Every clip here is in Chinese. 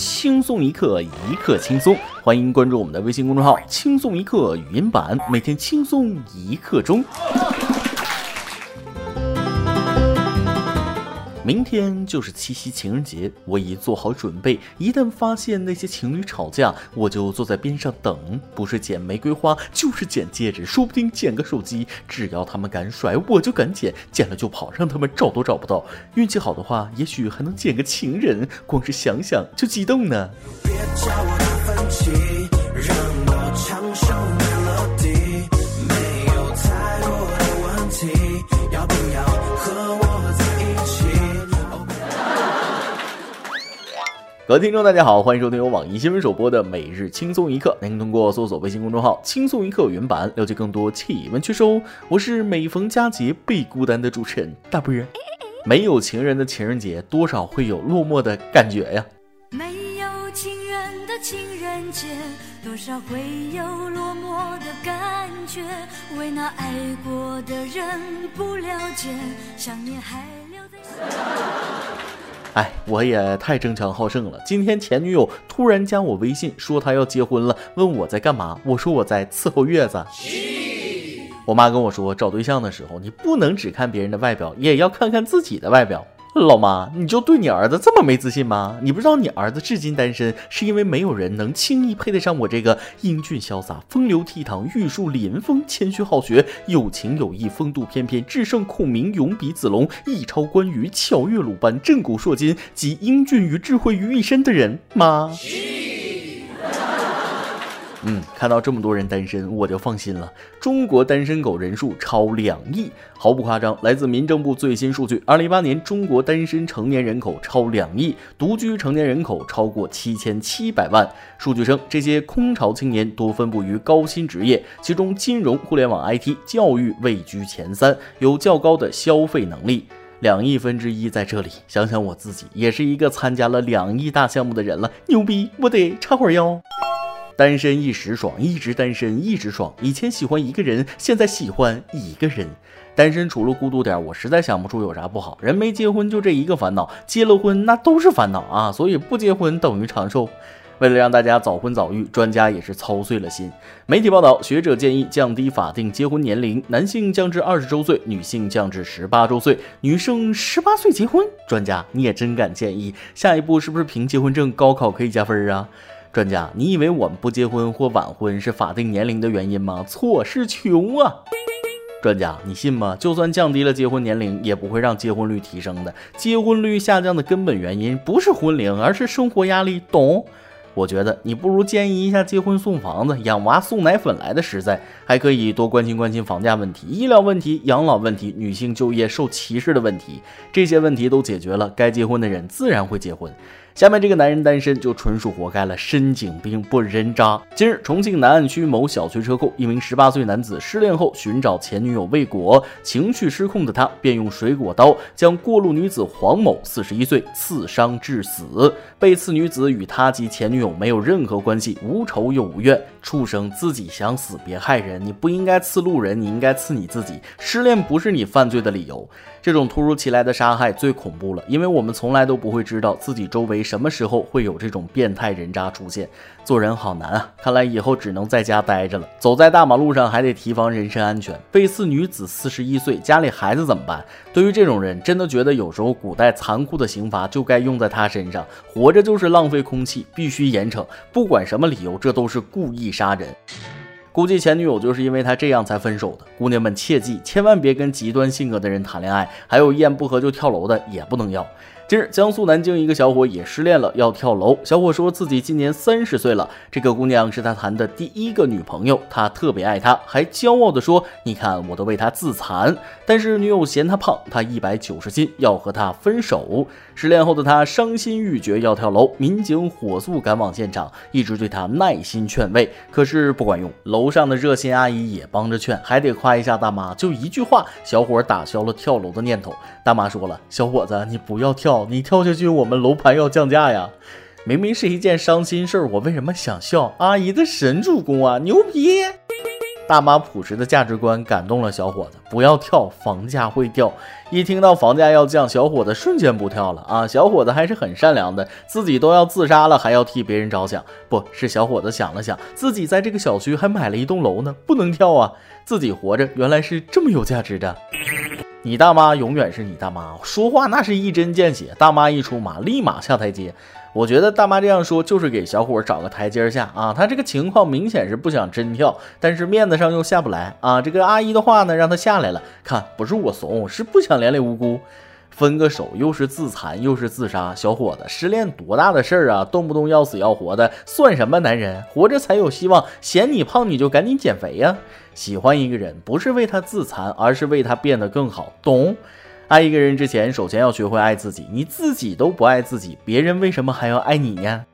轻松一刻，一刻轻松。欢迎关注我们的微信公众号“轻松一刻语音版”，每天轻松一刻钟。明天就是七夕情人节，我已做好准备。一旦发现那些情侣吵架，我就坐在边上等，不是捡玫瑰花，就是捡戒指，说不定捡个手机。只要他们敢甩，我就敢捡，捡了就跑，让他们找都找不到。运气好的话，也许还能捡个情人。光是想想就激动呢。别叫我分歧，让我唱首各位听众，大家好，欢迎收听由网易新闻首播的每日轻松一刻。您通过搜索微信公众号“轻松一刻”原版了解更多气温趣事哦。我是每逢佳节倍孤单的主持人大波儿。没有情人的情人节，多少会有落寞的感觉呀。没有情人的情人节，多少会有落寞的感觉。为那爱过的人不了解，想念还留在心。哎，我也太争强好胜了。今天前女友突然加我微信，说她要结婚了，问我在干嘛。我说我在伺候月子。我妈跟我说，找对象的时候，你不能只看别人的外表，也要看看自己的外表。老妈，你就对你儿子这么没自信吗？你不知道你儿子至今单身，是因为没有人能轻易配得上我这个英俊潇洒、风流倜傥、玉树临风、谦虚好学、有情有义、风度翩翩、智胜孔明、勇比子龙、一超关羽、巧月鲁班、震古烁今，集英俊与智慧于一身的人吗？嗯，看到这么多人单身，我就放心了。中国单身狗人数超两亿，毫不夸张。来自民政部最新数据，二零一八年中国单身成年人口超两亿，独居成年人口超过七千七百万。数据称，这些空巢青年多分布于高薪职业，其中金融、互联网、IT、教育位居前三，有较高的消费能力。两亿分之一在这里，想想我自己也是一个参加了两亿大项目的人了，牛逼！我得插会儿腰。单身一时爽，一直单身一直爽。以前喜欢一个人，现在喜欢一个人。单身除了孤独点，我实在想不出有啥不好。人没结婚就这一个烦恼，结了婚那都是烦恼啊。所以不结婚等于长寿。为了让大家早婚早育，专家也是操碎了心。媒体报道，学者建议降低法定结婚年龄，男性降至二十周岁，女性降至十八周岁，女生十八岁结婚。专家，你也真敢建议？下一步是不是凭结婚证高考可以加分啊？专家，你以为我们不结婚或晚婚是法定年龄的原因吗？错，是穷啊！专家，你信吗？就算降低了结婚年龄，也不会让结婚率提升的。结婚率下降的根本原因不是婚龄，而是生活压力，懂？我觉得你不如建议一下结婚送房子，养娃送奶粉来的实在，还可以多关心关心房价问题、医疗问题、养老问题、女性就业受歧视的问题，这些问题都解决了，该结婚的人自然会结婚。下面这个男人单身就纯属活该了，深井兵不人渣。近日，重庆南岸区某小区车库，一名十八岁男子失恋后寻找前女友未果，情绪失控的他便用水果刀将过路女子黄某（四十一岁）刺伤致死。被刺女子与他及前女友没有任何关系，无仇又无怨。畜生，自己想死别害人，你不应该刺路人，你应该刺你自己。失恋不是你犯罪的理由。这种突如其来的杀害最恐怖了，因为我们从来都不会知道自己周围。什么时候会有这种变态人渣出现？做人好难啊！看来以后只能在家待着了。走在大马路上还得提防人身安全。被刺女子四十一岁，家里孩子怎么办？对于这种人，真的觉得有时候古代残酷的刑罚就该用在他身上。活着就是浪费空气，必须严惩。不管什么理由，这都是故意杀人。估计前女友就是因为他这样才分手的。姑娘们切记，千万别跟极端性格的人谈恋爱。还有一言不合就跳楼的也不能要。近日，江苏南京一个小伙也失恋了，要跳楼。小伙说自己今年三十岁了，这个姑娘是他谈的第一个女朋友，他特别爱她，还骄傲地说：“你看，我都为她自残。”但是女友嫌他胖，他一百九十斤，要和他分手。失恋后的他伤心欲绝，要跳楼。民警火速赶往现场，一直对他耐心劝慰，可是不管用。楼上的热心阿姨也帮着劝，还得夸一下大妈，就一句话，小伙打消了跳楼的念头。大妈说了：“小伙子，你不要跳。”你跳下去，我们楼盘要降价呀！明明是一件伤心事儿，我为什么想笑？阿姨的神助攻啊，牛逼！大妈朴实的价值观感动了小伙子，不要跳，房价会掉。一听到房价要降，小伙子瞬间不跳了啊！小伙子还是很善良的，自己都要自杀了，还要替别人着想。不是小伙子想了想，自己在这个小区还买了一栋楼呢，不能跳啊！自己活着原来是这么有价值的。你大妈永远是你大妈，说话那是一针见血，大妈一出马立马下台阶。我觉得大妈这样说就是给小伙找个台阶下啊，他这个情况明显是不想真跳，但是面子上又下不来啊。这个阿姨的话呢，让他下来了。看，不是我怂，是不想连累无辜。分个手又是自残又是自杀，小伙子失恋多大的事儿啊，动不动要死要活的，算什么男人？活着才有希望。嫌你胖你就赶紧减肥呀。喜欢一个人不是为他自残，而是为他变得更好，懂？爱一个人之前，首先要学会爱自己。你自己都不爱自己，别人为什么还要爱你呀？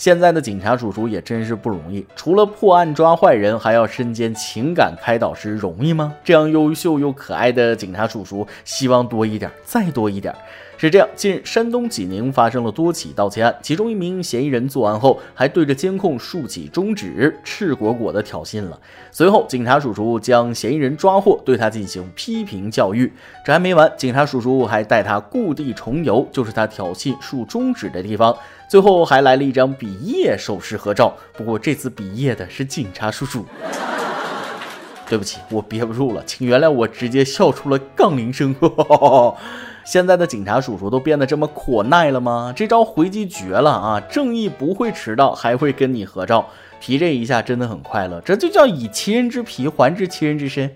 现在的警察叔叔也真是不容易，除了破案抓坏人，还要身兼情感开导师，容易吗？这样优秀又可爱的警察叔叔，希望多一点，再多一点。是这样，近日山东济宁发生了多起盗窃案，其中一名嫌疑人作案后还对着监控竖起中指，赤果果的挑衅了。随后，警察叔叔将嫌疑人抓获，对他进行批评教育。这还没完，警察叔叔还带他故地重游，就是他挑衅竖中指的地方。最后还来了一张比耶手势合照，不过这次比耶的是警察叔叔。对不起，我憋不住了，请原谅我直接笑出了杠铃声。现在的警察叔叔都变得这么可耐了吗？这招回击绝了啊！正义不会迟到，还会跟你合照，皮这一下真的很快乐。这就叫以其人之皮还治其人之身。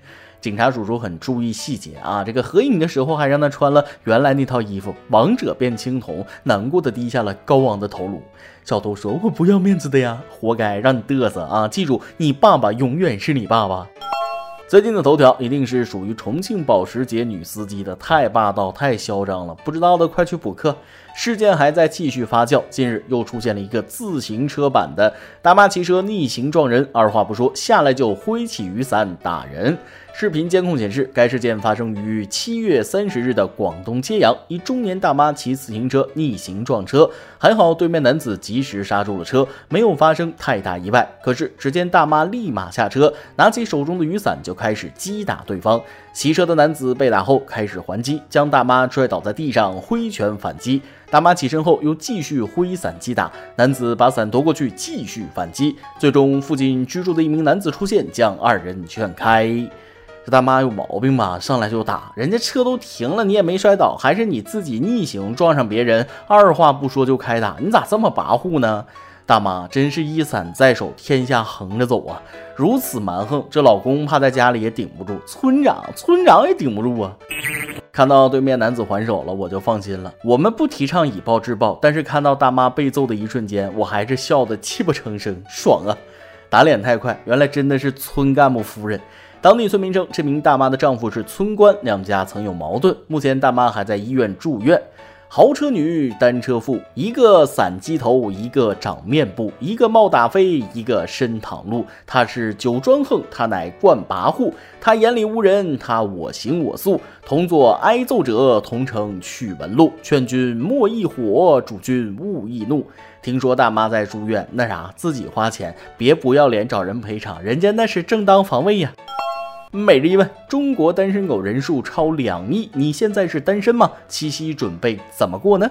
警察叔叔很注意细节啊，这个合影的时候还让他穿了原来那套衣服。王者变青铜，难过的低下了高昂的头颅。小偷说：“我不要面子的呀，活该让你嘚瑟啊！记住，你爸爸永远是你爸爸。”最近的头条一定是属于重庆保时捷女司机的，太霸道，太嚣张了！不知道的快去补课。事件还在继续发酵，近日又出现了一个自行车版的大妈骑车逆行撞人，二话不说下来就挥起雨伞打人。视频监控显示，该事件发生于七月三十日的广东揭阳，一中年大妈骑自行车逆行撞车，还好对面男子及时刹住了车，没有发生太大意外。可是，只见大妈立马下车，拿起手中的雨伞就开始击打对方。骑车的男子被打后开始还击，将大妈摔倒在地上，挥拳反击。大妈起身后又继续挥伞击打，男子把伞夺过去继续反击。最终，附近居住的一名男子出现，将二人劝开。这大妈有毛病吧？上来就打，人家车都停了，你也没摔倒，还是你自己逆行撞上别人，二话不说就开打，你咋这么跋扈呢？大妈真是一伞在手，天下横着走啊！如此蛮横，这老公怕在家里也顶不住，村长村长也顶不住啊！看到对面男子还手了，我就放心了。我们不提倡以暴制暴，但是看到大妈被揍的一瞬间，我还是笑得泣不成声，爽啊！打脸太快，原来真的是村干部夫人。当地村民称，这名大妈的丈夫是村官，两家曾有矛盾。目前大妈还在医院住院。豪车女，单车妇，一个散鸡头，一个长面部，一个冒打飞，一个深躺路。他是酒专横，他乃惯跋扈。他眼里无人，他我行我素。同作挨揍者，同乘去门路。劝君莫易火，主君勿易怒。听说大妈在住院，那啥，自己花钱，别不要脸找人赔偿，人家那是正当防卫呀。每日一问：中国单身狗人数超两亿，你现在是单身吗？七夕准备怎么过呢？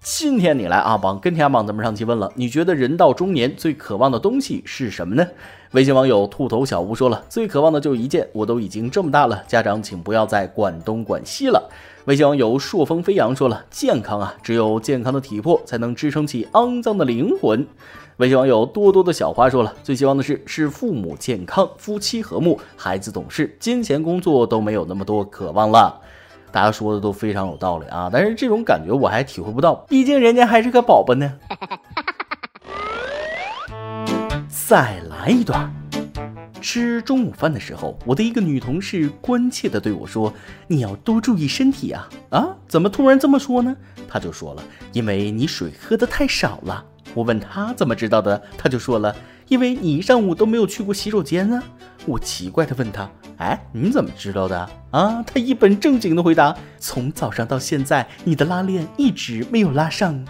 今天你来阿榜跟天阿榜，咱们上期问了，你觉得人到中年最渴望的东西是什么呢？微信网友兔头小屋说了，最渴望的就一件，我都已经这么大了，家长请不要再管东管西了。微信网友朔风飞扬说了，健康啊，只有健康的体魄才能支撑起肮脏的灵魂。微信网友多多的小花说了，最希望的是是父母健康，夫妻和睦，孩子懂事，金钱工作都没有那么多渴望了。大家说的都非常有道理啊，但是这种感觉我还体会不到，毕竟人家还是个宝宝呢。再来一段。吃中午饭的时候，我的一个女同事关切地对我说：“你要多注意身体啊！”啊，怎么突然这么说呢？她就说了：“因为你水喝的太少了。”我问她怎么知道的，她就说了，因为你一上午都没有去过洗手间啊。我奇怪的问她，哎，你怎么知道的啊？她一本正经的回答，从早上到现在，你的拉链一直没有拉上。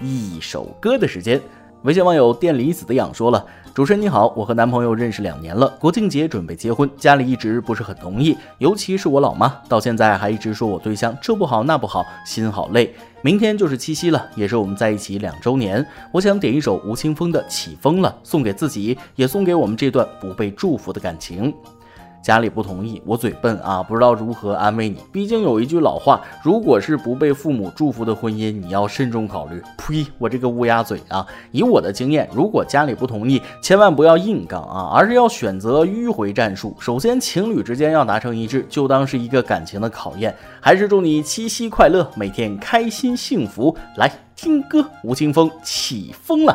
一首歌的时间。微信网友电离子的痒说了：“主持人你好，我和男朋友认识两年了，国庆节准备结婚，家里一直不是很同意，尤其是我老妈，到现在还一直说我对象这不好那不好，心好累。明天就是七夕了，也是我们在一起两周年，我想点一首吴青峰的《起风了》，送给自己，也送给我们这段不被祝福的感情。”家里不同意，我嘴笨啊，不知道如何安慰你。毕竟有一句老话，如果是不被父母祝福的婚姻，你要慎重考虑。呸！我这个乌鸦嘴啊！以我的经验，如果家里不同意，千万不要硬刚啊，而是要选择迂回战术。首先，情侣之间要达成一致，就当是一个感情的考验。还是祝你七夕快乐，每天开心幸福。来听歌，吴青峰起风了。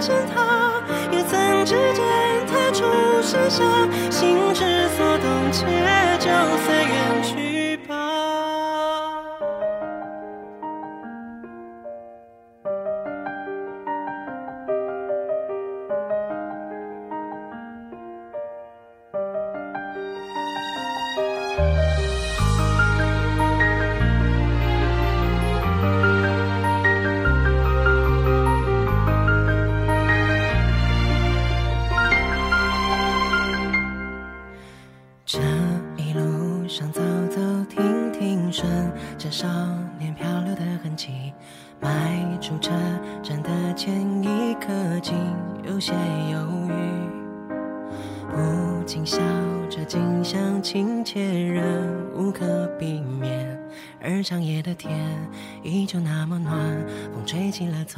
见他，也曾指尖弹出盛夏，心之所动，且就随缘去。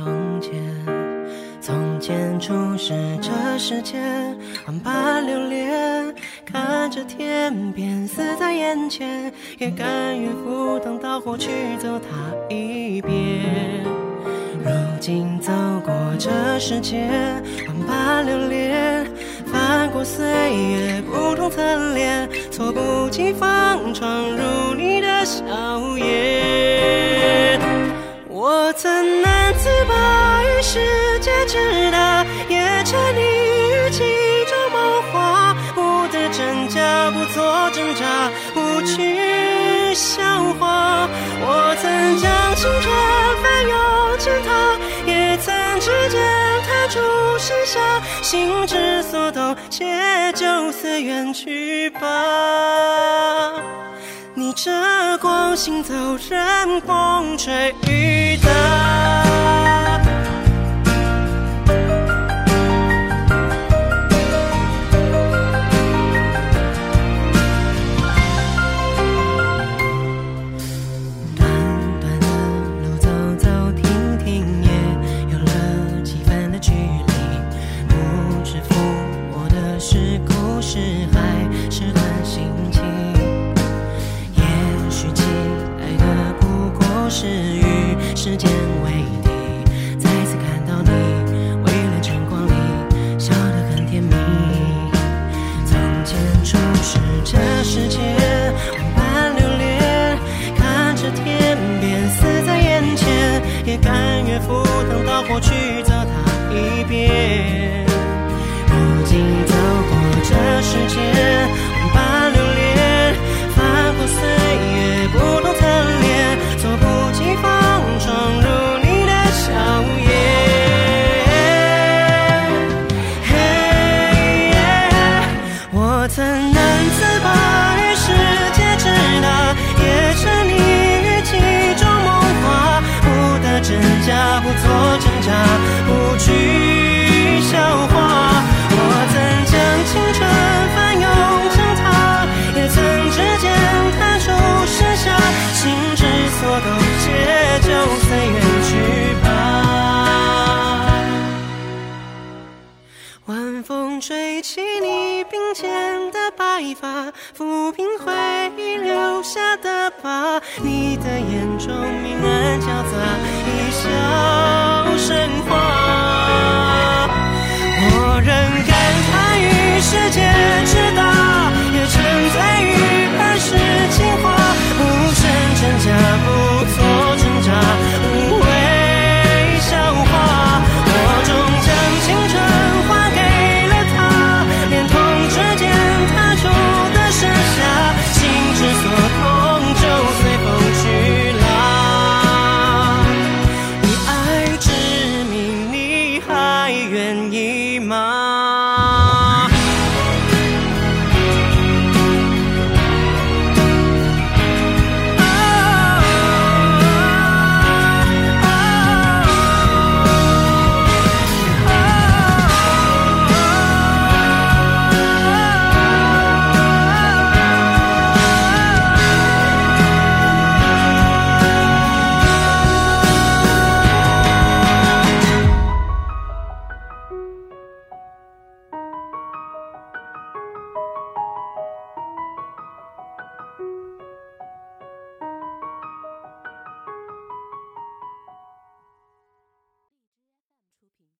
从前。从前初识这世间，万般留恋，看着天边死在眼前，也甘愿赴汤蹈火去走它一遍。如今走过这世间，万般留恋，翻过岁月不同侧脸，措不及防闯入你的笑颜。我曾难自拔于世界之大，也沉溺于其中梦话，不得真假，不做挣扎，不去笑话。我曾将青春翻涌成她，也曾指尖弹出盛夏，心之所动，且就随缘去吧。逆着光行走，任风吹雨打。吹起你鬓间的白发抚平回忆留下的疤你的眼中明暗交杂一笑生花我仍感叹于世界之大也沉醉于儿时情话不剩真假不